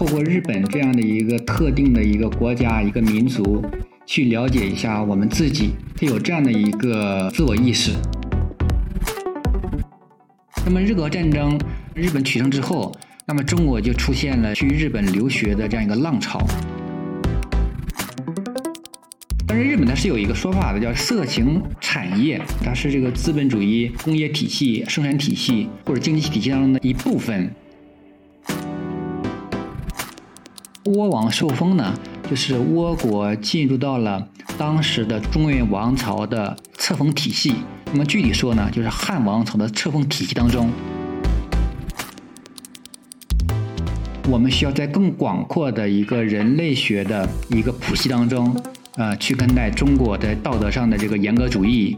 透过日本这样的一个特定的一个国家、一个民族，去了解一下我们自己，他有这样的一个自我意识。那么日俄战争，日本取胜之后，那么中国就出现了去日本留学的这样一个浪潮。但是日本它是有一个说法的，叫色情产业，它是这个资本主义工业体系、生产体系或者经济体系当中的一部分。倭王受封呢，就是倭国进入到了当时的中原王朝的册封体系。那么具体说呢，就是汉王朝的册封体系当中，我们需要在更广阔的一个人类学的一个谱系当中，呃，去看待中国的道德上的这个严格主义，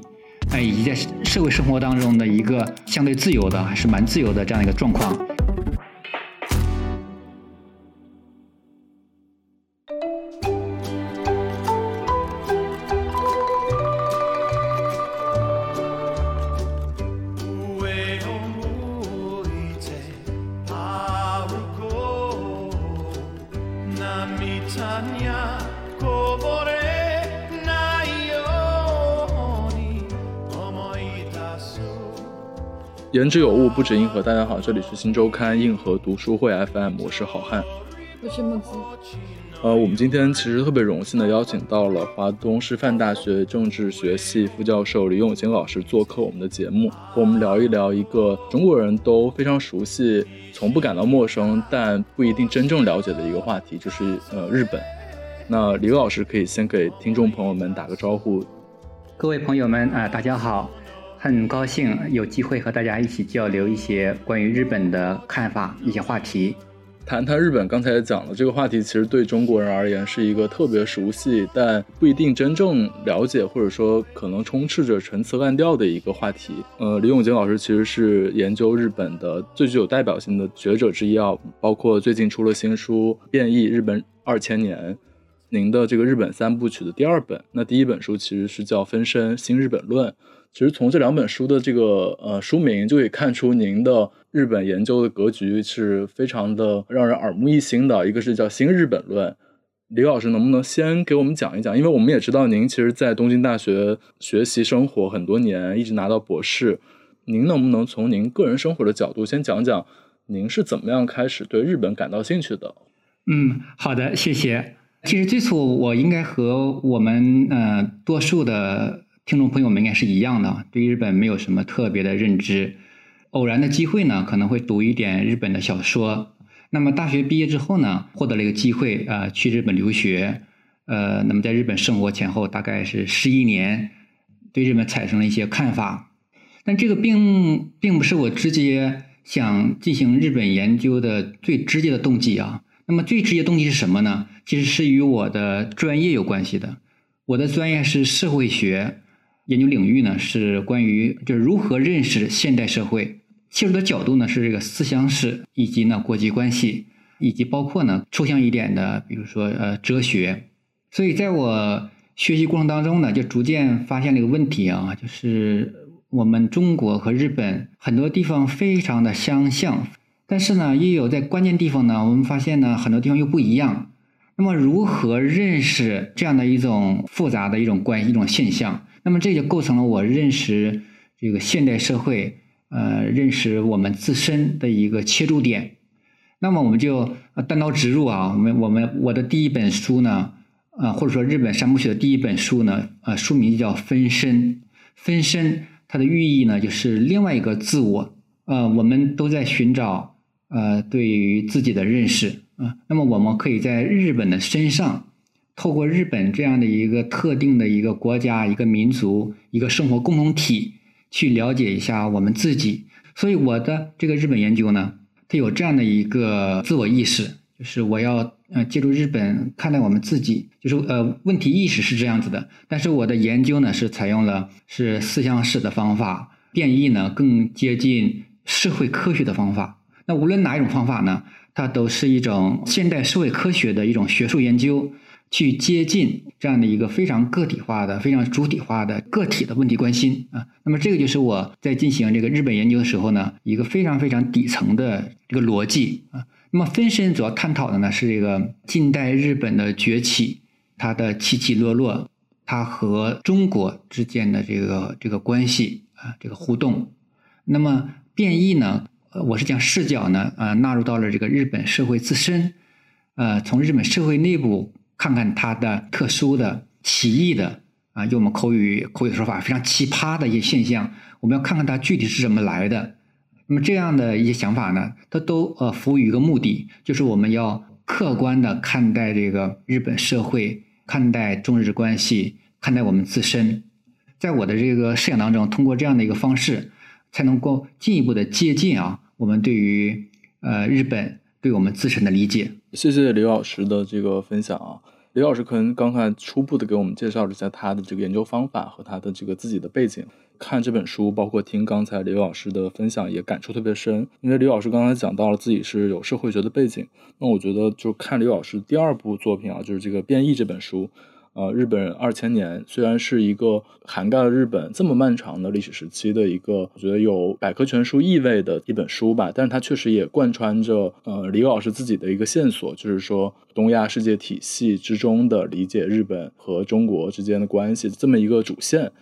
哎，以及在社会生活当中的一个相对自由的，还是蛮自由的这样一个状况。言之有物，不止硬核。大家好，这里是新周刊硬核读书会 FM，我是好汉，我是木子。呃，我们今天其实特别荣幸的邀请到了华东师范大学政治学系副教授李永清老师做客我们的节目，和我们聊一聊一个中国人都非常熟悉、从不感到陌生，但不一定真正了解的一个话题，就是呃日本。那李老师可以先给听众朋友们打个招呼。各位朋友们啊，大家好。很高兴有机会和大家一起交流一些关于日本的看法，一些话题。谈谈日本，刚才讲了，这个话题其实对中国人而言是一个特别熟悉，但不一定真正了解，或者说可能充斥着陈词滥调的一个话题。呃，李永杰老师其实是研究日本的最具有代表性的学者之一啊，包括最近出了新书《变异日本二千年》，您的这个日本三部曲的第二本，那第一本书其实是叫《分身新日本论》。其实从这两本书的这个呃书名就可以看出，您的日本研究的格局是非常的让人耳目一新的。一个是叫《新日本论》，李老师能不能先给我们讲一讲？因为我们也知道您其实，在东京大学学习生活很多年，一直拿到博士。您能不能从您个人生活的角度先讲讲，您是怎么样开始对日本感到兴趣的？嗯，好的，谢谢。其实最初我应该和我们呃多数的。听众朋友们应该是一样的，对日本没有什么特别的认知。偶然的机会呢，可能会读一点日本的小说。那么大学毕业之后呢，获得了一个机会啊，去日本留学。呃，那么在日本生活前后大概是十一年，对日本产生了一些看法。但这个并并不是我直接想进行日本研究的最直接的动机啊。那么最直接动机是什么呢？其实是与我的专业有关系的。我的专业是社会学。研究领域呢是关于就是如何认识现代社会，切入的角度呢是这个思想史以及呢国际关系，以及包括呢抽象一点的，比如说呃哲学。所以在我学习过程当中呢，就逐渐发现了一个问题啊，就是我们中国和日本很多地方非常的相像，但是呢也有在关键地方呢，我们发现呢很多地方又不一样。那么如何认识这样的一种复杂的一种关系一种现象？那么这就构成了我认识这个现代社会，呃，认识我们自身的一个切入点。那么我们就单刀直入啊，我们我们我的第一本书呢，呃，或者说日本三部曲的第一本书呢，呃，书名就叫《分身》。分身它的寓意呢，就是另外一个自我。呃，我们都在寻找呃对于自己的认识啊。那么我们可以在日本的身上。透过日本这样的一个特定的一个国家、一个民族、一个生活共同体，去了解一下我们自己。所以我的这个日本研究呢，它有这样的一个自我意识，就是我要呃借助日本看待我们自己，就是呃问题意识是这样子的。但是我的研究呢是采用了是思想史的方法，变异呢更接近社会科学的方法。那无论哪一种方法呢，它都是一种现代社会科学的一种学术研究。去接近这样的一个非常个体化的、非常主体化的个体的问题关心啊，那么这个就是我在进行这个日本研究的时候呢，一个非常非常底层的这个逻辑啊。那么分身主要探讨的呢是这个近代日本的崛起，它的起起落落，它和中国之间的这个这个关系啊，这个互动。那么变异呢，我是将视角呢呃纳入到了这个日本社会自身，呃，从日本社会内部看看它的特殊的、奇异的啊，用我们口语口语说法非常奇葩的一些现象，我们要看看它具体是怎么来的。那么这样的一些想法呢，它都呃服务于一个目的，就是我们要客观的看待这个日本社会，看待中日关系，看待我们自身。在我的这个设想当中，通过这样的一个方式，才能够进一步的接近啊，我们对于呃日本对我们自身的理解。谢谢刘老师的这个分享啊。刘老师可能刚才初步的给我们介绍了一下他的这个研究方法和他的这个自己的背景。看这本书，包括听刚才刘老师的分享，也感触特别深。因为刘老师刚才讲到了自己是有社会学的背景，那我觉得就看刘老师第二部作品啊，就是这个《变异》这本书。呃，日本二千年虽然是一个涵盖了日本这么漫长的历史时期的一个，我觉得有百科全书意味的一本书吧，但是它确实也贯穿着呃李老师自己的一个线索，就是说东亚世界体系之中的理解日本和中国之间的关系这么一个主线。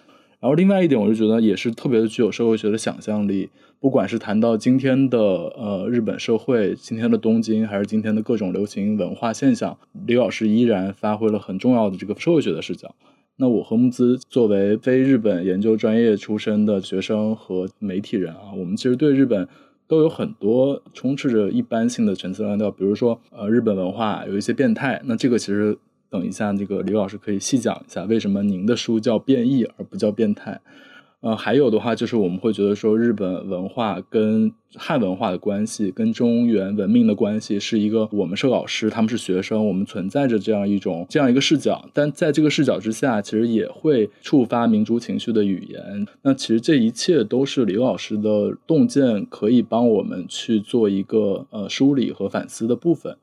然后另外一点，我就觉得也是特别的具有社会学的想象力。不管是谈到今天的呃日本社会，今天的东京，还是今天的各种流行文化现象，李老师依然发挥了很重要的这个社会学的视角。那我和木兹作为非日本研究专业出身的学生和媒体人啊，我们其实对日本都有很多充斥着一般性的陈词滥调，比如说呃日本文化有一些变态。那这个其实。等一下，这个李老师可以细讲一下，为什么您的书叫变异而不叫变态？呃，还有的话就是我们会觉得说，日本文化跟汉文化的关系，跟中原文明的关系，是一个我们是老师，他们是学生，我们存在着这样一种这样一个视角，但在这个视角之下，其实也会触发民族情绪的语言。那其实这一切都是李老师的洞见，可以帮我们去做一个呃梳理和反思的部分。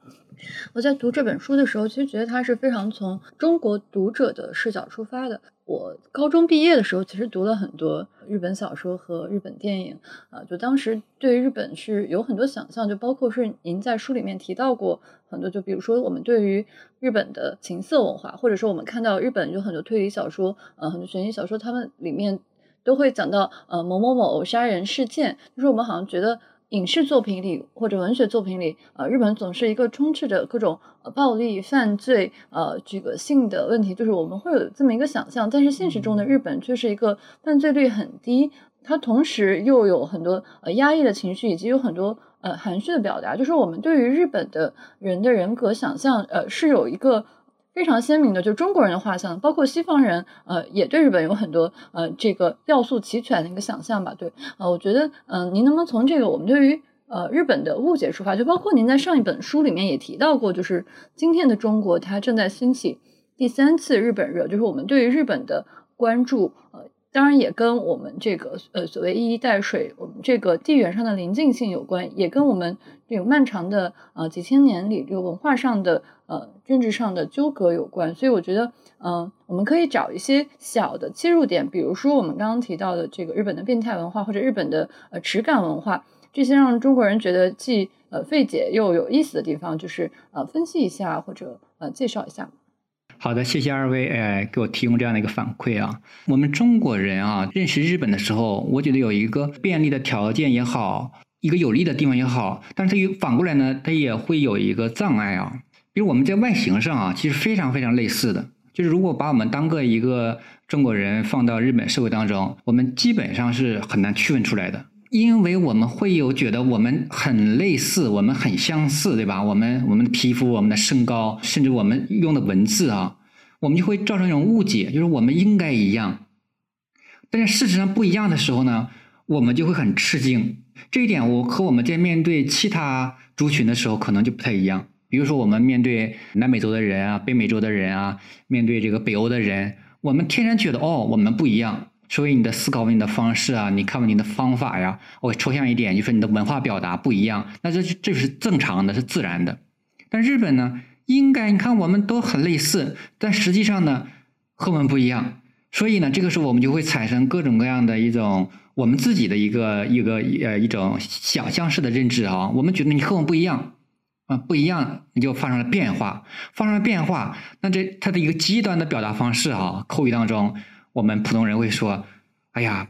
我在读这本书的时候，其实觉得它是非常从中国读者的视角出发的。我高中毕业的时候，其实读了很多日本小说和日本电影，啊，就当时对日本是有很多想象，就包括是您在书里面提到过很多，就比如说我们对于日本的情色文化，或者说我们看到日本有很多推理小说，呃，很多悬疑小说，他们里面都会讲到呃某某某杀人事件，就是我们好像觉得。影视作品里或者文学作品里，呃，日本总是一个充斥着各种暴力、犯罪、呃，这个性的问题，就是我们会有这么一个想象。但是现实中的日本却是一个犯罪率很低，它同时又有很多呃压抑的情绪，以及有很多呃含蓄的表达。就是我们对于日本的人的人格想象，呃，是有一个。非常鲜明的，就是中国人的画像，包括西方人，呃，也对日本有很多呃这个要素齐全的一个想象吧。对，呃，我觉得，嗯，您能不能从这个我们对于呃日本的误解出发？就包括您在上一本书里面也提到过，就是今天的中国它正在兴起第三次日本热，就是我们对于日本的关注，呃。当然也跟我们这个呃所谓一衣带水，我们这个地缘上的临近性有关，也跟我们这个漫长的呃几千年里这个文化上的呃政治上的纠葛有关。所以我觉得，嗯，我们可以找一些小的切入点，比如说我们刚刚提到的这个日本的变态文化，或者日本的呃耻感文化，这些让中国人觉得既呃费解又有意思的地方，就是呃分析一下或者呃介绍一下。好的，谢谢二位，哎，给我提供这样的一个反馈啊。我们中国人啊，认识日本的时候，我觉得有一个便利的条件也好，一个有利的地方也好，但是它反过来呢，它也会有一个障碍啊。比如我们在外形上啊，其实非常非常类似的，就是如果把我们当个一个中国人放到日本社会当中，我们基本上是很难区分出来的。因为我们会有觉得我们很类似，我们很相似，对吧？我们我们的皮肤、我们的身高，甚至我们用的文字啊，我们就会造成一种误解，就是我们应该一样。但是事实上不一样的时候呢，我们就会很吃惊。这一点我和我们在面对其他族群的时候可能就不太一样。比如说我们面对南美洲的人啊、北美洲的人啊，面对这个北欧的人，我们天然觉得哦，我们不一样。所以你的思考、你的方式啊，你看问题的方法呀，我抽象一点，就是你的文化表达不一样，那这这是正常的，是自然的。但日本呢，应该你看我们都很类似，但实际上呢，和我们不一样。所以呢，这个时候我们就会产生各种各样的一种我们自己的一个一个呃一种想象式的认知啊。我们觉得你和我们不一样，啊，不一样，你就发生了变化，发生了变化，那这它的一个极端的表达方式啊，口语当中，我们普通人会说，哎呀，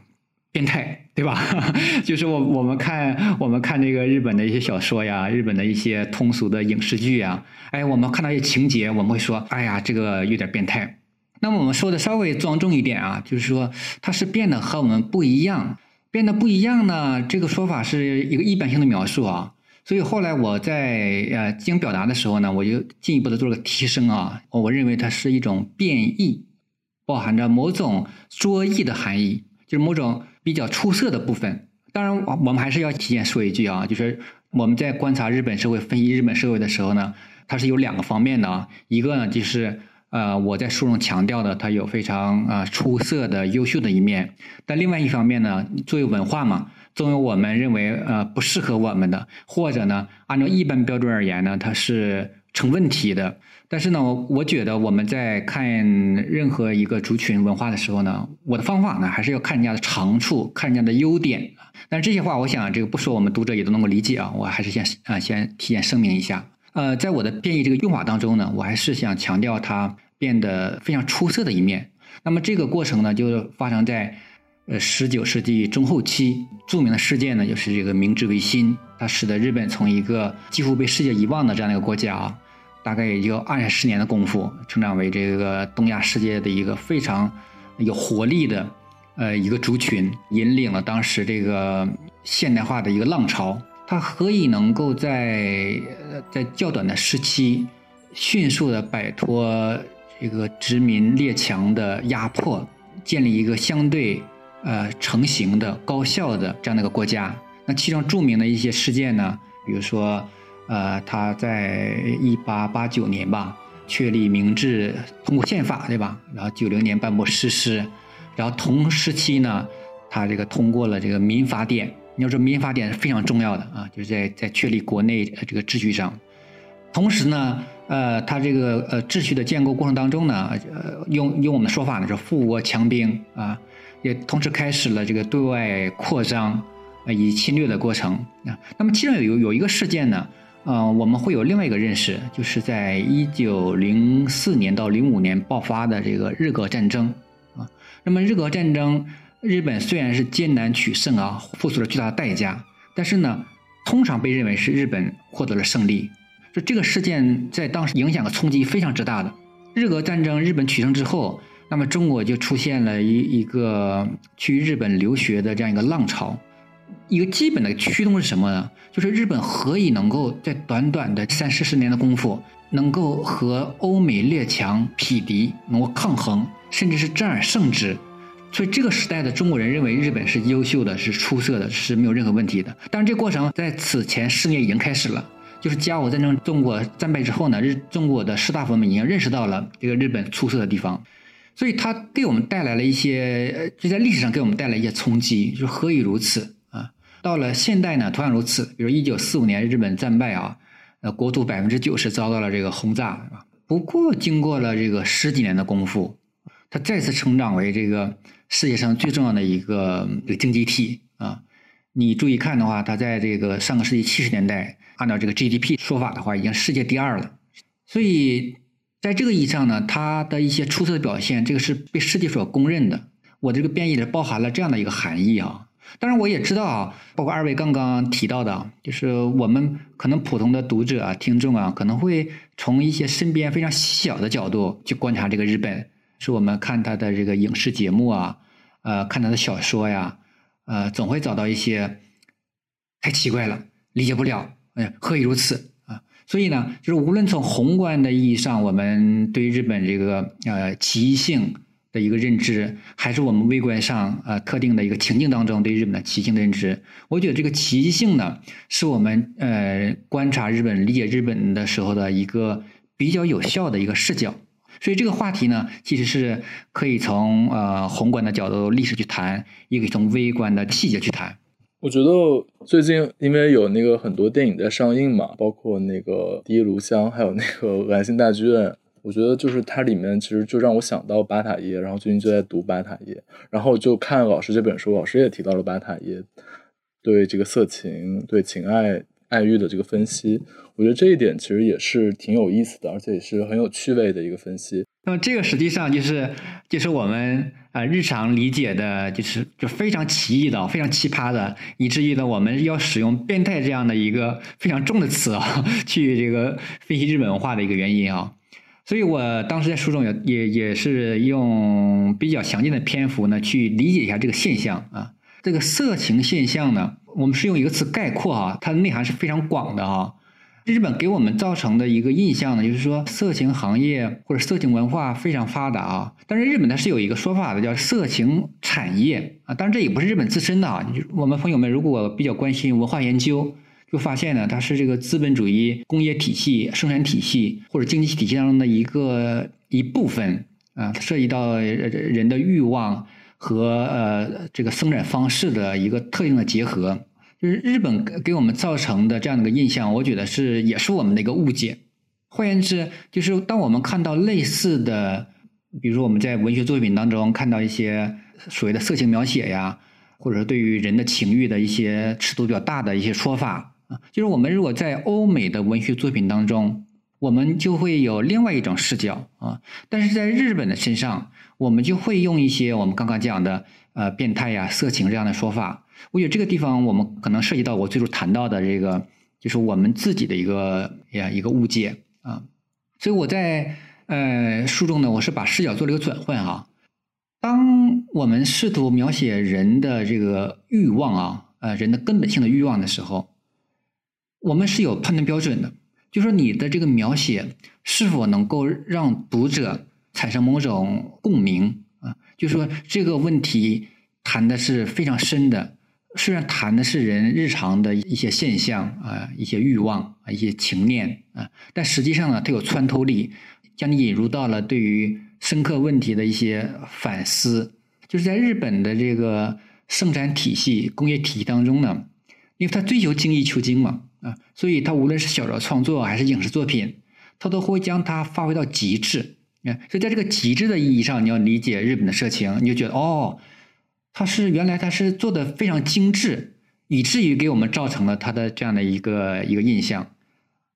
变态，对吧？就是我我们看我们看这个日本的一些小说呀，日本的一些通俗的影视剧呀，哎，我们看到一些情节，我们会说，哎呀，这个有点变态。那么我们说的稍微庄重一点啊，就是说它是变得和我们不一样，变得不一样呢，这个说法是一个一般性的描述啊。所以后来我在呃进行表达的时候呢，我就进一步的做了个提升啊，我认为它是一种变异，包含着某种卓异的含义，就是某种比较出色的部分。当然，我我们还是要提前说一句啊，就是我们在观察日本社会、分析日本社会的时候呢，它是有两个方面的啊，一个呢就是呃我在书中强调的，它有非常啊出色的、优秀的一面，但另外一方面呢，作为文化嘛。作为我们认为呃不适合我们的，或者呢按照一般标准而言呢，它是成问题的。但是呢，我觉得我们在看任何一个族群文化的时候呢，我的方法呢还是要看人家的长处，看人家的优点。但是这些话，我想这个不说我们读者也都能够理解啊。我还是先啊先提前声明一下。呃，在我的变异这个用法当中呢，我还是想强调它变得非常出色的一面。那么这个过程呢，就发生在。呃，十九世纪中后期著名的事件呢，就是这个明治维新，它使得日本从一个几乎被世界遗忘的这样的一个国家啊，大概也就二十年的功夫，成长为这个东亚世界的一个非常有活力的呃一个族群，引领了当时这个现代化的一个浪潮。它何以能够在在较短的时期迅速的摆脱这个殖民列强的压迫，建立一个相对。呃，成型的、高效的这样的一个国家，那其中著名的一些事件呢，比如说，呃，他在一八八九年吧，确立明治，通过宪法，对吧？然后九零年颁布实施，然后同时期呢，他这个通过了这个民法典。你要说民法典是非常重要的啊，就是在在确立国内这个秩序上。同时呢，呃，他这个呃秩序的建构过程当中呢，呃，用用我们的说法呢，是富国强兵啊。也同时开始了这个对外扩张，呃，以侵略的过程啊。那么其中有有一个事件呢，呃，我们会有另外一个认识，就是在一九零四年到零五年爆发的这个日俄战争啊。那么日俄战争，日本虽然是艰难取胜啊，付出了巨大的代价，但是呢，通常被认为是日本获得了胜利。就这个事件在当时影响和冲击非常之大的。日俄战争，日本取胜之后。那么中国就出现了一一个去日本留学的这样一个浪潮，一个基本的驱动是什么呢？就是日本何以能够在短短的三四十年的功夫，能够和欧美列强匹敌，能够抗衡，甚至是战而胜之。所以这个时代的中国人认为日本是优秀的，是出色的，是没有任何问题的。但是这过程在此前十年已经开始了，就是甲午战争中国战败之后呢，日中国的士大夫们已经认识到了这个日本出色的地方。所以它给我们带来了一些，就在历史上给我们带来一些冲击，就是何以如此啊？到了现代呢，同样如此。比如一九四五年日本战败啊，呃，国土百分之九十遭到了这个轰炸，是吧？不过经过了这个十几年的功夫，它再次成长为这个世界上最重要的一个一个经济体啊。你注意看的话，它在这个上个世纪七十年代，按照这个 GDP 说法的话，已经世界第二了。所以。在这个意义上呢，它的一些出色的表现，这个是被世界所公认的。我这个编译的包含了这样的一个含义啊。当然，我也知道啊，包括二位刚刚提到的，就是我们可能普通的读者啊、听众啊，可能会从一些身边非常小的角度去观察这个日本，是我们看他的这个影视节目啊，呃，看他的小说呀，呃，总会找到一些太奇怪了，理解不了，哎，何以如此啊？所以呢，就是无论从宏观的意义上，我们对日本这个呃奇异性的一个认知，还是我们微观上呃特定的一个情境当中对日本的奇异性的认知，我觉得这个奇异性呢，是我们呃观察日本、理解日本的时候的一个比较有效的一个视角。所以这个话题呢，其实是可以从呃宏观的角度历史去谈，也可以从微观的细节去谈。我觉得最近因为有那个很多电影在上映嘛，包括那个《第一炉香》，还有那个《恶心大剧院》。我觉得就是它里面其实就让我想到巴塔耶，然后最近就在读巴塔耶，然后就看老师这本书，老师也提到了巴塔耶对这个色情、对情爱爱欲的这个分析。我觉得这一点其实也是挺有意思的，而且也是很有趣味的一个分析。那么这个实际上就是就是我们呃日常理解的，就是就非常奇异的、非常奇葩的，以至于呢我们要使用“变态”这样的一个非常重的词啊，去这个分析日本文化的一个原因啊。所以我当时在书中也也也是用比较详尽的篇幅呢，去理解一下这个现象啊。这个色情现象呢，我们是用一个词概括啊，它的内涵是非常广的啊。日本给我们造成的一个印象呢，就是说色情行业或者色情文化非常发达啊。但是日本它是有一个说法的，叫色情产业啊。当然这也不是日本自身的啊。我们朋友们如果比较关心文化研究，就发现呢，它是这个资本主义工业体系、生产体系或者经济体系当中的一个一部分啊，它涉及到人的欲望和呃这个生产方式的一个特定的结合。就是日本给我们造成的这样的一个印象，我觉得是也是我们的一个误解。换言之，就是当我们看到类似的，比如说我们在文学作品当中看到一些所谓的色情描写呀，或者说对于人的情欲的一些尺度比较大的一些说法啊，就是我们如果在欧美的文学作品当中，我们就会有另外一种视角啊，但是在日本的身上，我们就会用一些我们刚刚讲的呃变态呀、色情这样的说法。我觉得这个地方我们可能涉及到我最初谈到的这个，就是我们自己的一个呀一个误解啊。所以我在呃书中呢，我是把视角做了一个转换哈。当我们试图描写人的这个欲望啊，呃人的根本性的欲望的时候，我们是有判断标准的，就说你的这个描写是否能够让读者产生某种共鸣啊，就说这个问题谈的是非常深的。虽然谈的是人日常的一些现象啊，一些欲望啊，一些情念啊，但实际上呢，它有穿透力，将你引入到了对于深刻问题的一些反思。就是在日本的这个生产体系、工业体系当中呢，因为他追求精益求精嘛啊，所以他无论是小说创作还是影视作品，他都会将它发挥到极致。啊，所以在这个极致的意义上，你要理解日本的色情，你就觉得哦。他是原来他是做的非常精致，以至于给我们造成了他的这样的一个一个印象。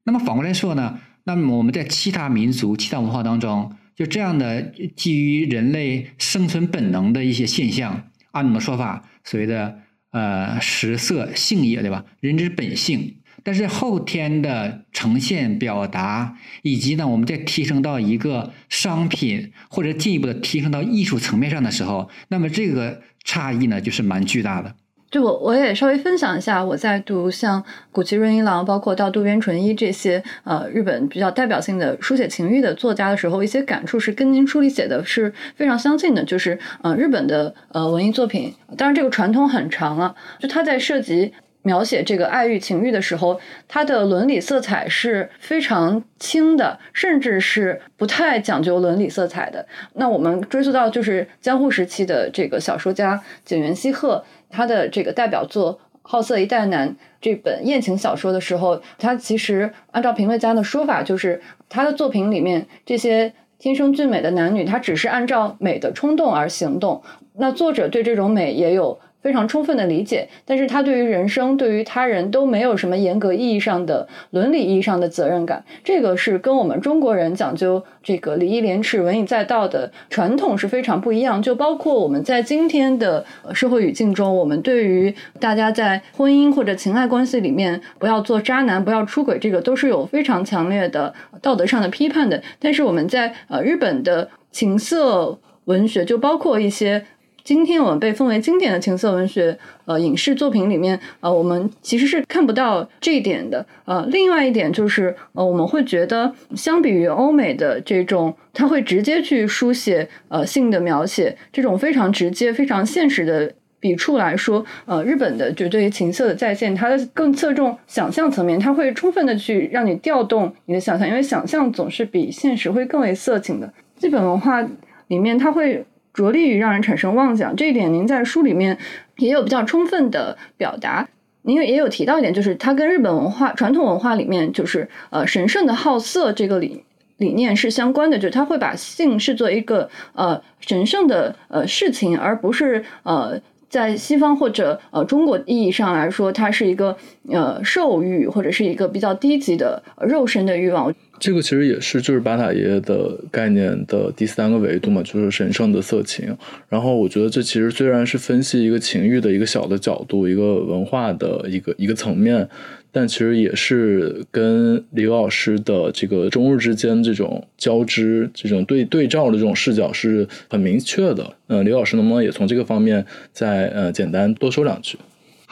那么反过来说呢，那么我们在其他民族、其他文化当中，就这样的基于人类生存本能的一些现象，按你们说法，所谓的呃食色性也，对吧？人之本性。但是后天的呈现、表达，以及呢，我们在提升到一个商品，或者进一步的提升到艺术层面上的时候，那么这个。差异呢，就是蛮巨大的。就我我也稍微分享一下，我在读像古崎润一郎，包括到渡边淳一这些呃日本比较代表性的书写情欲的作家的时候，一些感触是跟您书里写的是非常相近的。就是呃日本的呃文艺作品，当然这个传统很长啊，就它在涉及。描写这个爱欲情欲的时候，它的伦理色彩是非常轻的，甚至是不太讲究伦理色彩的。那我们追溯到就是江户时期的这个小说家井原西鹤，他的这个代表作《好色一代男》这本艳情小说的时候，他其实按照评论家的说法，就是他的作品里面这些天生俊美的男女，他只是按照美的冲动而行动。那作者对这种美也有。非常充分的理解，但是他对于人生、对于他人都没有什么严格意义上的伦理意义上的责任感。这个是跟我们中国人讲究这个礼义廉耻、文以载道的传统是非常不一样。就包括我们在今天的社会语境中，我们对于大家在婚姻或者情爱关系里面不要做渣男、不要出轨，这个都是有非常强烈的道德上的批判的。但是我们在呃日本的情色文学，就包括一些。今天我们被奉为经典的情色文学，呃，影视作品里面，呃，我们其实是看不到这一点的。呃，另外一点就是，呃，我们会觉得，相比于欧美的这种，他会直接去书写呃性的描写，这种非常直接、非常现实的笔触来说，呃，日本的绝对于情色的再现，它更侧重想象层面，它会充分的去让你调动你的想象，因为想象总是比现实会更为色情的。日本文化里面，它会。着力于让人产生妄想，这一点您在书里面也有比较充分的表达。您也有提到一点，就是它跟日本文化传统文化里面，就是呃神圣的好色这个理理念是相关的，就是他会把性视作一个呃神圣的呃事情，而不是呃在西方或者呃中国意义上来说，它是一个呃兽欲或者是一个比较低级的肉身的欲望。这个其实也是就是巴塔耶的概念的第三个维度嘛，就是神圣的色情。然后我觉得这其实虽然是分析一个情欲的一个小的角度，一个文化的一个一个层面，但其实也是跟李老师的这个中日之间这种交织、这种对对照的这种视角是很明确的。呃，李老师能不能也从这个方面再呃简单多说两句？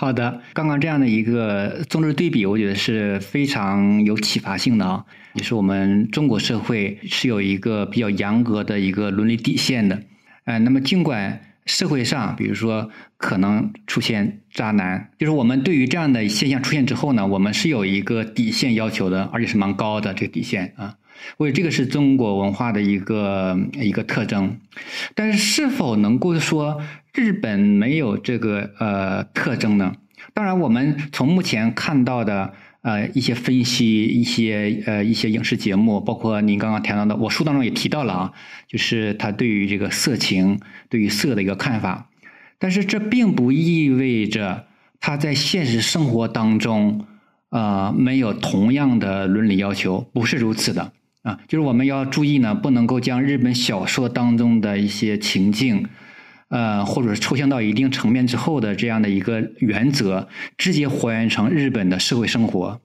好的，刚刚这样的一个中日对比，我觉得是非常有启发性的啊。也是我们中国社会是有一个比较严格的一个伦理底线的，呃，那么尽管社会上，比如说可能出现渣男，就是我们对于这样的现象出现之后呢，我们是有一个底线要求的，而且是蛮高的这个底线啊。我这个是中国文化的一个一个特征，但是是否能够说日本没有这个呃特征呢？当然，我们从目前看到的。呃，一些分析，一些呃，一些影视节目，包括您刚刚谈到的，我书当中也提到了啊，就是他对于这个色情，对于色的一个看法。但是这并不意味着他在现实生活当中，呃，没有同样的伦理要求，不是如此的啊。就是我们要注意呢，不能够将日本小说当中的一些情境。呃，或者是抽象到一定层面之后的这样的一个原则，直接还原成日本的社会生活，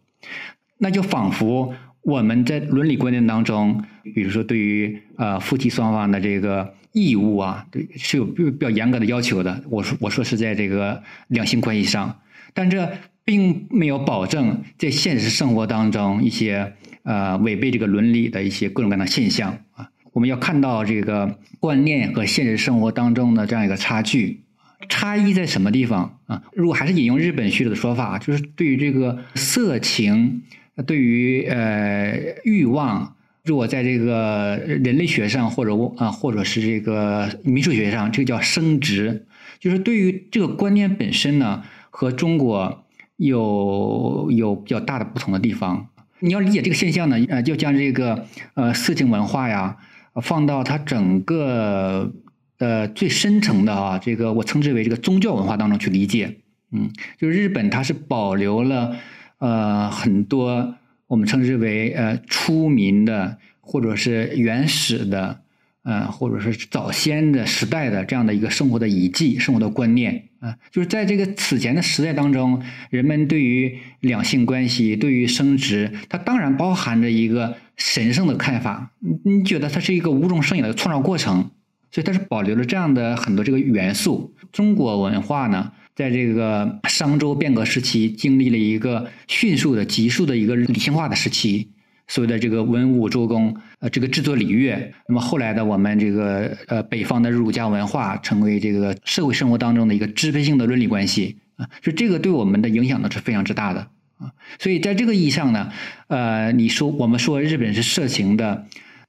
那就仿佛我们在伦理观念当中，比如说对于呃夫妻双方的这个义务啊，对是有比较严格的要求的。我说我说是在这个两性关系上，但这并没有保证在现实生活当中一些呃违背这个伦理的一些各种各样的现象啊。我们要看到这个观念和现实生活当中的这样一个差距，差异在什么地方啊？如果还是引用日本学者的说法，就是对于这个色情，对于呃欲望，如果在这个人类学上或者啊或者是这个民俗学上，这个叫生殖，就是对于这个观念本身呢，和中国有有比较大的不同的地方。你要理解这个现象呢，呃，就将这个呃色情文化呀。放到它整个呃最深层的啊，这个我称之为这个宗教文化当中去理解，嗯，就是日本它是保留了呃很多我们称之为呃出民的或者是原始的呃或者是早先的时代的这样的一个生活的遗迹、生活的观念就是在这个此前的时代当中，人们对于两性关系、对于生殖，它当然包含着一个。神圣的看法，你觉得它是一个无中生有的创造过程，所以它是保留了这样的很多这个元素。中国文化呢，在这个商周变革时期，经历了一个迅速的、急速的一个理性化的时期。所谓的这个文武周公，这个制作礼乐。那么后来的我们这个呃北方的儒家文化，成为这个社会生活当中的一个支配性的伦理关系啊，就这个对我们的影响呢是非常之大的。啊，所以在这个意义上呢，呃，你说我们说日本是色情的，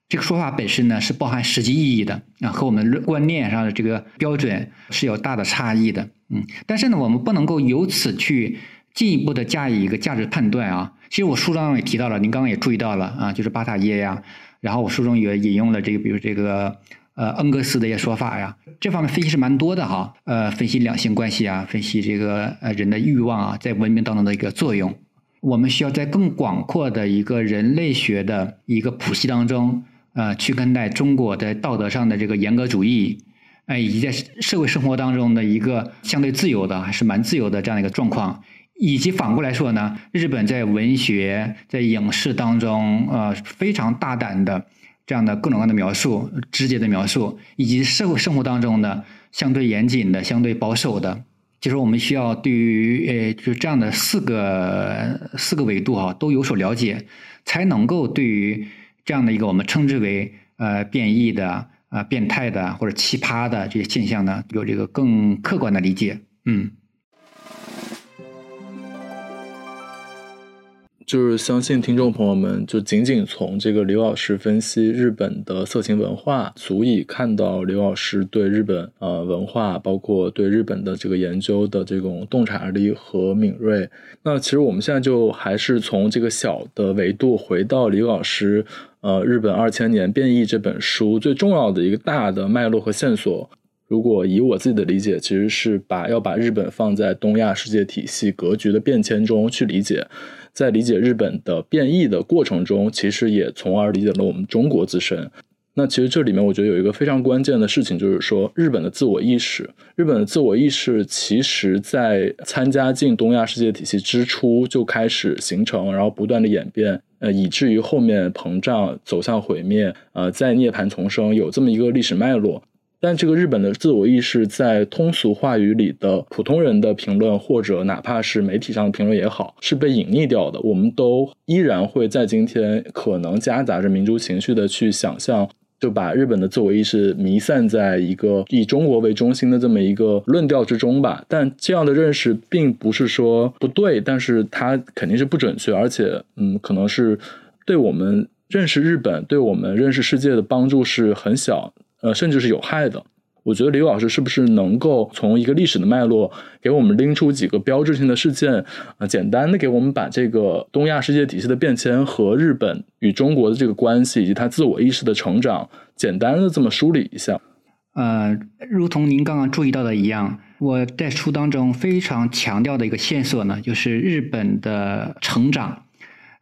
这个说法本身呢是包含实际意义的啊，和我们观念上的这个标准是有大的差异的，嗯，但是呢，我们不能够由此去进一步的加以一个价值判断啊。其实我书当中也提到了，您刚刚也注意到了啊，就是巴塔耶呀，然后我书中也引用了这个，比如这个。呃，恩格斯的一些说法呀，这方面分析是蛮多的哈。呃，分析两性关系啊，分析这个呃人的欲望啊，在文明当中的一个作用。我们需要在更广阔的一个人类学的一个谱系当中，呃，去看待中国的道德上的这个严格主义，哎，以及在社会生活当中的一个相对自由的，还是蛮自由的这样一个状况。以及反过来说呢，日本在文学、在影视当中，呃，非常大胆的。这样的各种各样的描述，直接的描述，以及社会生活当中的相对严谨的、相对保守的，就是我们需要对于呃，就这样的四个四个维度啊，都有所了解，才能够对于这样的一个我们称之为呃变异的、啊变态的或者奇葩的这些现象呢，有这个更客观的理解，嗯。就是相信听众朋友们，就仅仅从这个刘老师分析日本的色情文化，足以看到刘老师对日本呃文化，包括对日本的这个研究的这种洞察力和敏锐。那其实我们现在就还是从这个小的维度回到李老师呃《日本二千年变异》这本书最重要的一个大的脉络和线索。如果以我自己的理解，其实是把要把日本放在东亚世界体系格局的变迁中去理解，在理解日本的变异的过程中，其实也从而理解了我们中国自身。那其实这里面我觉得有一个非常关键的事情，就是说日本的自我意识，日本的自我意识其实在参加进东亚世界体系之初就开始形成，然后不断的演变，呃，以至于后面膨胀走向毁灭，呃，在涅槃重生，有这么一个历史脉络。但这个日本的自我意识，在通俗话语里的普通人的评论，或者哪怕是媒体上的评论也好，是被隐匿掉的。我们都依然会在今天可能夹杂着民族情绪的去想象。就把日本的自我意识弥散在一个以中国为中心的这么一个论调之中吧，但这样的认识并不是说不对，但是它肯定是不准确，而且嗯，可能是对我们认识日本、对我们认识世界的帮助是很小，呃，甚至是有害的。我觉得李老师是不是能够从一个历史的脉络给我们拎出几个标志性的事件啊？简单的给我们把这个东亚世界体系的变迁和日本与中国的这个关系，以及他自我意识的成长，简单的这么梳理一下。呃，如同您刚刚注意到的一样，我在书当中非常强调的一个线索呢，就是日本的成长，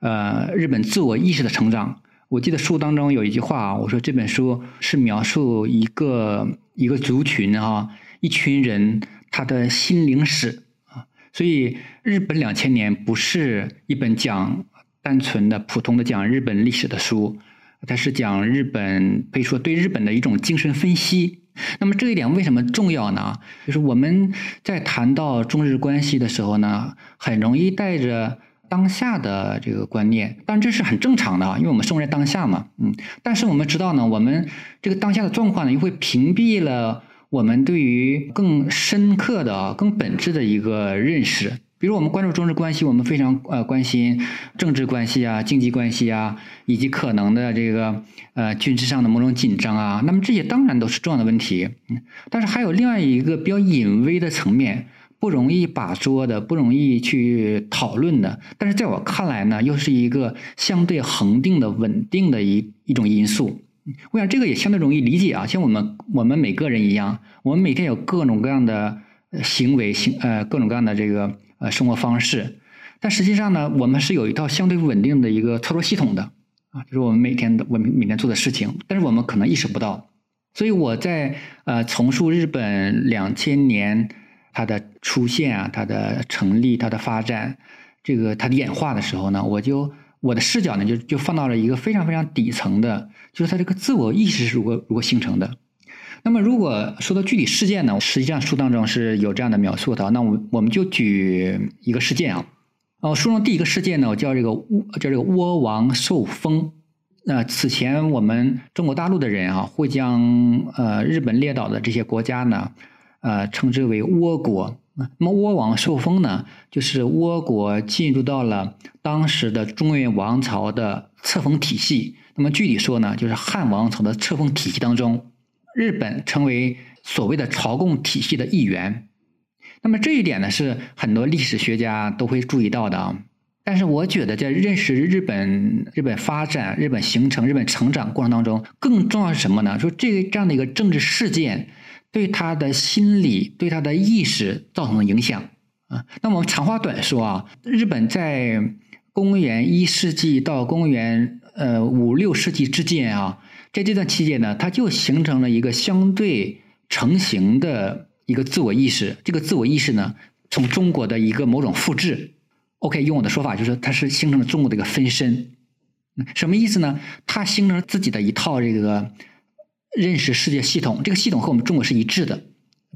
呃，日本自我意识的成长。我记得书当中有一句话啊，我说这本书是描述一个一个族群啊，一群人他的心灵史啊，所以日本两千年不是一本讲单纯的普通的讲日本历史的书，它是讲日本可以说对日本的一种精神分析。那么这一点为什么重要呢？就是我们在谈到中日关系的时候呢，很容易带着。当下的这个观念，当然这是很正常的啊，因为我们生活在当下嘛，嗯。但是我们知道呢，我们这个当下的状况呢，又会屏蔽了我们对于更深刻的、更本质的一个认识。比如我们关注中日关系，我们非常呃关心政治关系啊、经济关系啊，以及可能的这个呃军事上的某种紧张啊。那么这些当然都是重要的问题，嗯。但是还有另外一个比较隐微的层面。不容易把捉的，不容易去讨论的，但是在我看来呢，又是一个相对恒定的、稳定的一一种因素。我想这个也相对容易理解啊，像我们我们每个人一样，我们每天有各种各样的行为、行呃各种各样的这个呃生活方式，但实际上呢，我们是有一套相对稳定的一个操作系统的啊，就是我们每天的我们每天做的事情，但是我们可能意识不到。所以我在呃重述日本两千年。它的出现啊，它的成立，它的发展，这个它的演化的时候呢，我就我的视角呢，就就放到了一个非常非常底层的，就是它这个自我意识是如何如何形成的。那么，如果说到具体事件呢，实际上书当中是有这样的描述的。那我我们就举一个事件啊，哦，书中第一个事件呢，我叫这个倭叫这个倭王受封。那此前我们中国大陆的人啊，会将呃日本列岛的这些国家呢。呃，称之为倭国。那么倭王受封呢，就是倭国进入到了当时的中原王朝的册封体系。那么具体说呢，就是汉王朝的册封体系当中，日本成为所谓的朝贡体系的一员。那么这一点呢，是很多历史学家都会注意到的啊。但是我觉得，在认识日本、日本发展、日本形成、日本成长过程当中，更重要是什么呢？说这个这样的一个政治事件。对他的心理、对他的意识造成的影响啊。那我们长话短说啊，日本在公元一世纪到公元呃五六世纪之间啊，在这段期间呢，它就形成了一个相对成型的一个自我意识。这个自我意识呢，从中国的一个某种复制，OK，用我的说法就是，它是形成了中国的一个分身。什么意思呢？它形成了自己的一套这个。认识世界系统，这个系统和我们中国是一致的。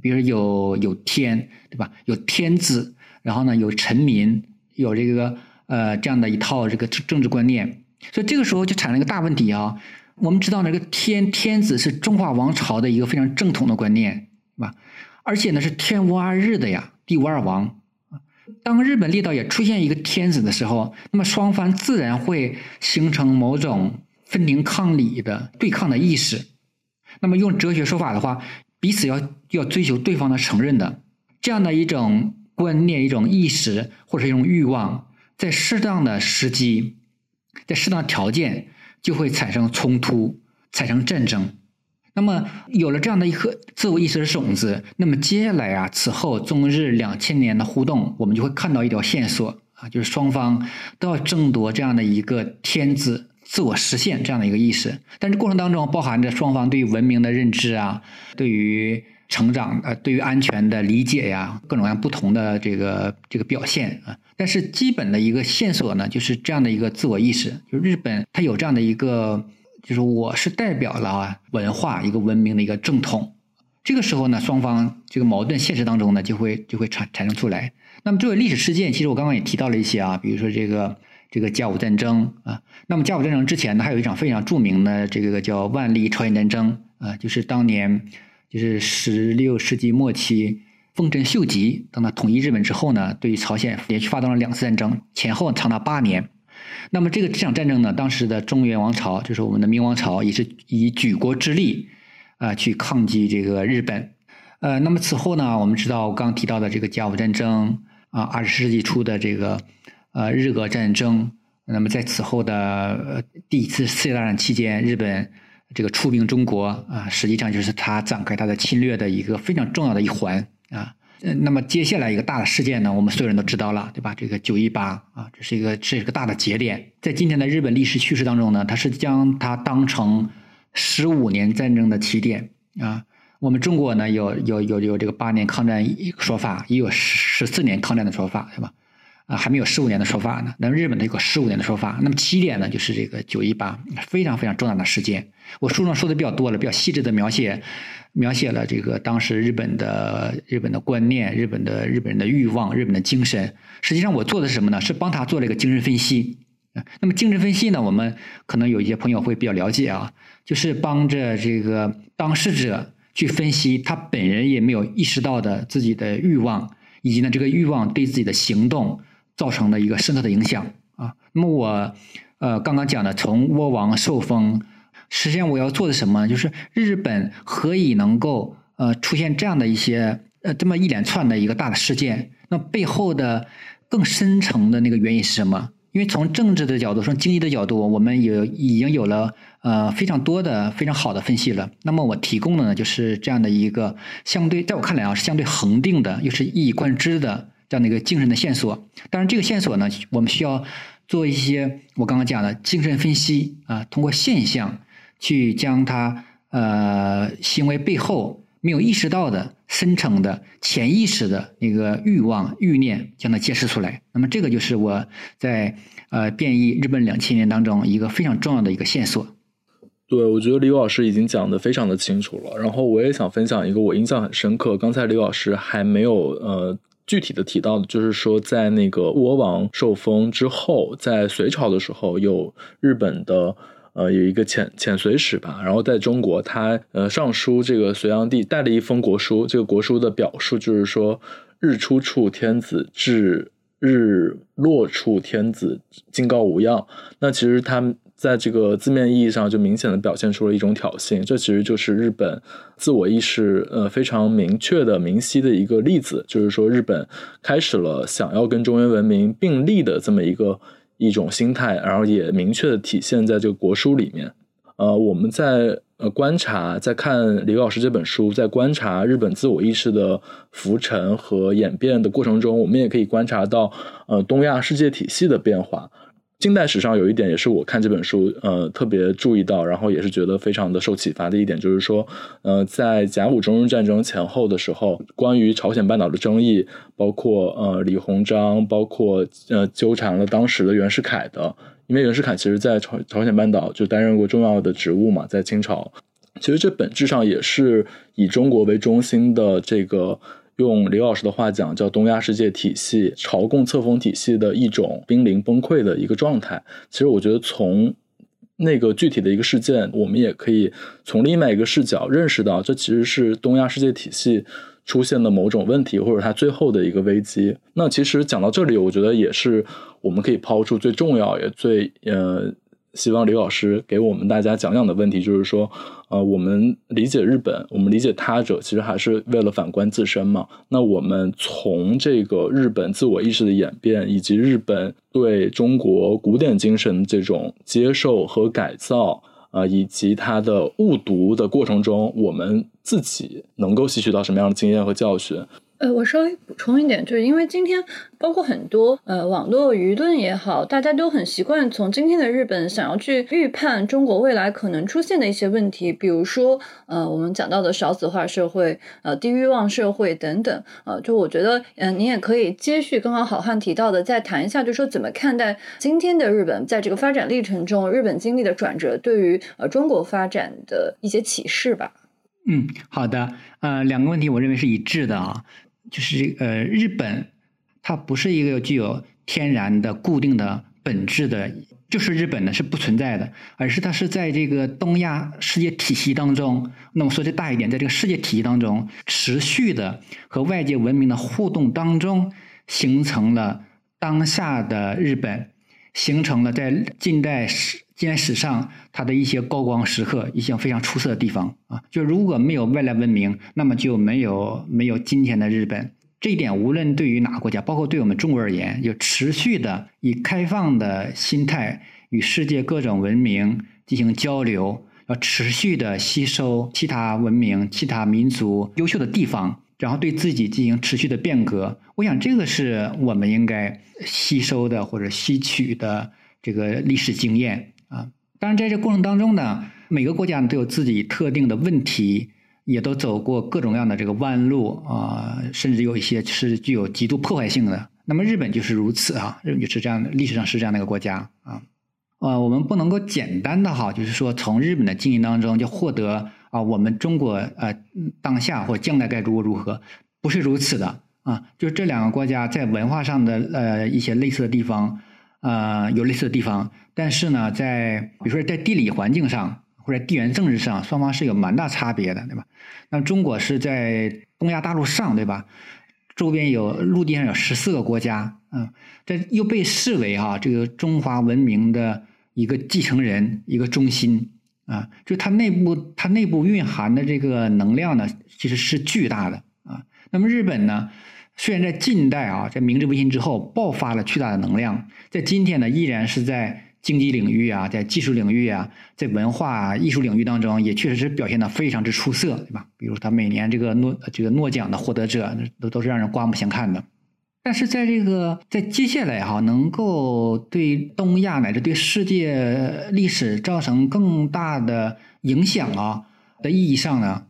比如有有天，对吧？有天子，然后呢有臣民，有这个呃这样的一套这个政治观念。所以这个时候就产生一个大问题啊。我们知道那个天天子是中华王朝的一个非常正统的观念，对吧？而且呢是天无二日的呀，地无二王。当日本列岛也出现一个天子的时候，那么双方自然会形成某种分庭抗礼的对抗的意识。那么用哲学说法的话，彼此要要追求对方的承认的这样的一种观念、一种意识或者一种欲望，在适当的时机，在适当条件就会产生冲突、产生战争。那么有了这样的一颗自我意识的种子，那么接下来啊，此后中日两千年的互动，我们就会看到一条线索啊，就是双方都要争夺这样的一个天子自我实现这样的一个意识。但是过程当中包含着双方对于文明的认知啊，对于成长呃，对于安全的理解呀，各种各样不同的这个这个表现啊。但是基本的一个线索呢，就是这样的一个自我意识，就是日本它有这样的一个。就是我是代表了文化一个文明的一个正统，这个时候呢，双方这个矛盾现实当中呢，就会就会产产生出来。那么作为历史事件，其实我刚刚也提到了一些啊，比如说这个这个甲午战争啊。那么甲午战争之前呢，还有一场非常著名的这个叫万历朝鲜战争啊，就是当年就是十六世纪末期，丰臣秀吉等他统一日本之后呢，对于朝鲜连续发动了两次战争，前后长达八年。那么这个这场战争呢，当时的中原王朝就是我们的明王朝，也是以举国之力啊去抗击这个日本。呃，那么此后呢，我们知道刚提到的这个甲午战争啊，二十世纪初的这个呃日俄战争。那么在此后的第一次世界大战期间，日本这个出兵中国啊，实际上就是他展开他的侵略的一个非常重要的一环啊。那么接下来一个大的事件呢，我们所有人都知道了，对吧？这个九一八啊，这是一个这是一个大的节点，在今天的日本历史叙事当中呢，它是将它当成十五年战争的起点啊。我们中国呢有有有有这个八年抗战说法，也有十四年抗战的说法，对吧？啊，还没有十五年的说法呢。那么日本的有个十五年的说法，那么起点呢就是这个九一八，非常非常重大的事件。我书上说的比较多了，比较细致的描写。描写了这个当时日本的日本的观念、日本的日本人的欲望、日本的精神。实际上，我做的是什么呢？是帮他做了一个精神分析。那么精神分析呢？我们可能有一些朋友会比较了解啊，就是帮着这个当事者去分析他本人也没有意识到的自己的欲望，以及呢这个欲望对自己的行动造成的一个深刻的影响啊。那么我呃刚刚讲的从倭王受封。实际上我要做的什么？就是日本何以能够呃出现这样的一些呃这么一连串的一个大的事件？那背后的更深层的那个原因是什么？因为从政治的角度，从经济的角度，我们有已经有了呃非常多的非常好的分析了。那么我提供的呢，就是这样的一个相对在我看来啊是相对恒定的，又是一以贯之的这样的一个精神的线索。当然，这个线索呢，我们需要做一些我刚刚讲的精神分析啊，通过现象。去将他呃行为背后没有意识到的深层的潜意识的那个欲望欲念，将它揭示出来。那么这个就是我在呃变异日本两千年当中一个非常重要的一个线索。对，我觉得李老师已经讲的非常的清楚了。然后我也想分享一个我印象很深刻，刚才李老师还没有呃具体的提到的，就是说在那个倭王受封之后，在隋朝的时候有日本的。呃，有一个遣遣隋使吧，然后在中国，他呃上书这个隋炀帝带了一封国书，这个国书的表述就是说，日出处天子至日落处天子敬告无恙。那其实他在这个字面意义上就明显的表现出了一种挑衅，这其实就是日本自我意识呃非常明确的明晰的一个例子，就是说日本开始了想要跟中原文明并立的这么一个。一种心态，然后也明确的体现在这个国书里面。呃，我们在呃观察，在看李老师这本书，在观察日本自我意识的浮沉和演变的过程中，我们也可以观察到呃东亚世界体系的变化。近代史上有一点也是我看这本书，呃，特别注意到，然后也是觉得非常的受启发的一点，就是说，呃，在甲午中日战争前后的时候，关于朝鲜半岛的争议，包括呃李鸿章，包括呃纠缠了当时的袁世凯的，因为袁世凯其实在朝朝鲜半岛就担任过重要的职务嘛，在清朝，其实这本质上也是以中国为中心的这个。用刘老师的话讲，叫东亚世界体系、朝贡册封体系的一种濒临崩溃的一个状态。其实，我觉得从那个具体的一个事件，我们也可以从另外一个视角认识到，这其实是东亚世界体系出现的某种问题，或者它最后的一个危机。那其实讲到这里，我觉得也是我们可以抛出最重要也最呃。希望刘老师给我们大家讲讲的问题，就是说，呃，我们理解日本，我们理解他者，其实还是为了反观自身嘛。那我们从这个日本自我意识的演变，以及日本对中国古典精神这种接受和改造，呃，以及它的误读的过程中，我们自己能够吸取到什么样的经验和教训？呃，我稍微补充一点，就是因为今天包括很多呃网络舆论也好，大家都很习惯从今天的日本想要去预判中国未来可能出现的一些问题，比如说呃我们讲到的少子化社会、呃低欲望社会等等。呃，就我觉得，嗯，你也可以接续刚刚好汉提到的，再谈一下，就说怎么看待今天的日本在这个发展历程中，日本经历的转折对于呃中国发展的一些启示吧。嗯，好的，呃，两个问题我认为是一致的啊。就是呃，日本它不是一个具有天然的固定的本质的，就是日本呢是不存在的，而是它是在这个东亚世界体系当中，那么说的大一点，在这个世界体系当中持续的和外界文明的互动当中，形成了当下的日本，形成了在近代史近代史上它的一些高光时刻，一些非常出色的地方啊。就如果没有外来文明，那么就没有没有今天的日本。这一点无论对于哪个国家，包括对我们中国而言，就持续的以开放的心态与世界各种文明进行交流，要持续的吸收其他文明、其他民族优秀的地方，然后对自己进行持续的变革。我想这个是我们应该吸收的或者吸取的这个历史经验啊。当然，在这过程当中呢，每个国家都有自己特定的问题。也都走过各种各样的这个弯路啊，甚至有一些是具有极度破坏性的。那么日本就是如此啊，日本就是这样的，历史上是这样的一个国家啊。呃，我们不能够简单的哈，就是说从日本的经验当中就获得啊，我们中国呃当下或将来该如何如何，不是如此的啊。就是这两个国家在文化上的呃一些类似的地方，呃有类似的地方，但是呢，在比如说在地理环境上。或者地缘政治上，双方是有蛮大差别的，对吧？那中国是在东亚大陆上，对吧？周边有陆地上有十四个国家，嗯，这又被视为哈这个中华文明的一个继承人、一个中心啊，就它内部它内部蕴含的这个能量呢，其实是巨大的啊。那么日本呢，虽然在近代啊，在明治维新之后爆发了巨大的能量，在今天呢，依然是在。经济领域啊，在技术领域啊，在文化艺术领域当中，也确实是表现的非常之出色，对吧？比如他每年这个诺这个诺奖的获得者，都都是让人刮目相看的。但是在这个在接下来哈，能够对东亚乃至对世界历史造成更大的影响啊的意义上呢，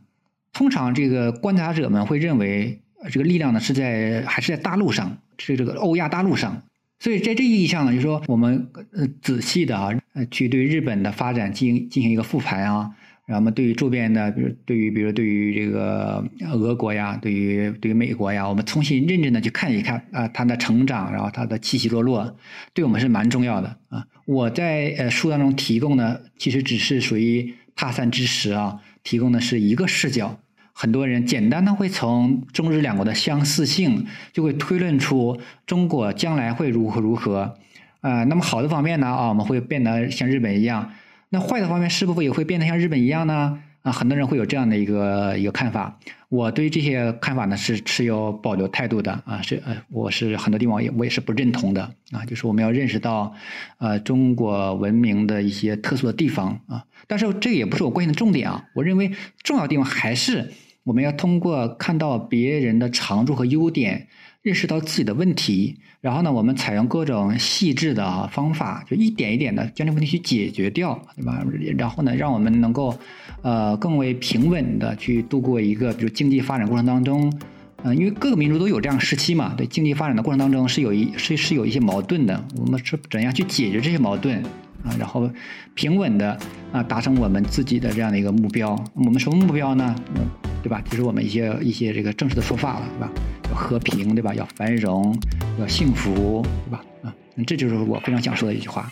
通常这个观察者们会认为，这个力量呢是在还是在大陆上，是这个欧亚大陆上。所以在这意义上呢，就是说我们呃仔细的啊，呃去对日本的发展进行进行一个复盘啊，然后我们对于周边的，比如对于比如对于这个俄国呀，对于对于美国呀，我们重新认真的去看一看啊，它的成长，然后它的起起落落，对我们是蛮重要的啊。我在呃书当中提供的其实只是属于他山之石啊，提供的是一个视角。很多人简单的会从中日两国的相似性，就会推论出中国将来会如何如何，啊，那么好的方面呢，啊，我们会变得像日本一样，那坏的方面是不是也会变得像日本一样呢？啊，很多人会有这样的一个一个看法。我对这些看法呢是持有保留态度的，啊，是呃，我是很多地方也我也是不认同的，啊，就是我们要认识到，呃，中国文明的一些特殊的地方啊，但是这个也不是我关心的重点啊，我认为重要地方还是。我们要通过看到别人的长处和优点，认识到自己的问题，然后呢，我们采用各种细致的方法，就一点一点的将这个问题去解决掉，对吧？然后呢，让我们能够呃更为平稳的去度过一个比如经济发展过程当中，嗯，因为各个民族都有这样时期嘛，对经济发展的过程当中是有一是是有一些矛盾的，我们是怎样去解决这些矛盾啊？然后平稳的啊达成我们自己的这样的一个目标。我们什么目标呢？嗯对吧？就是我们一些一些这个正式的说法了，对吧？要和平，对吧？要繁荣，要幸福，对吧？啊，这就是我非常想说的一句话。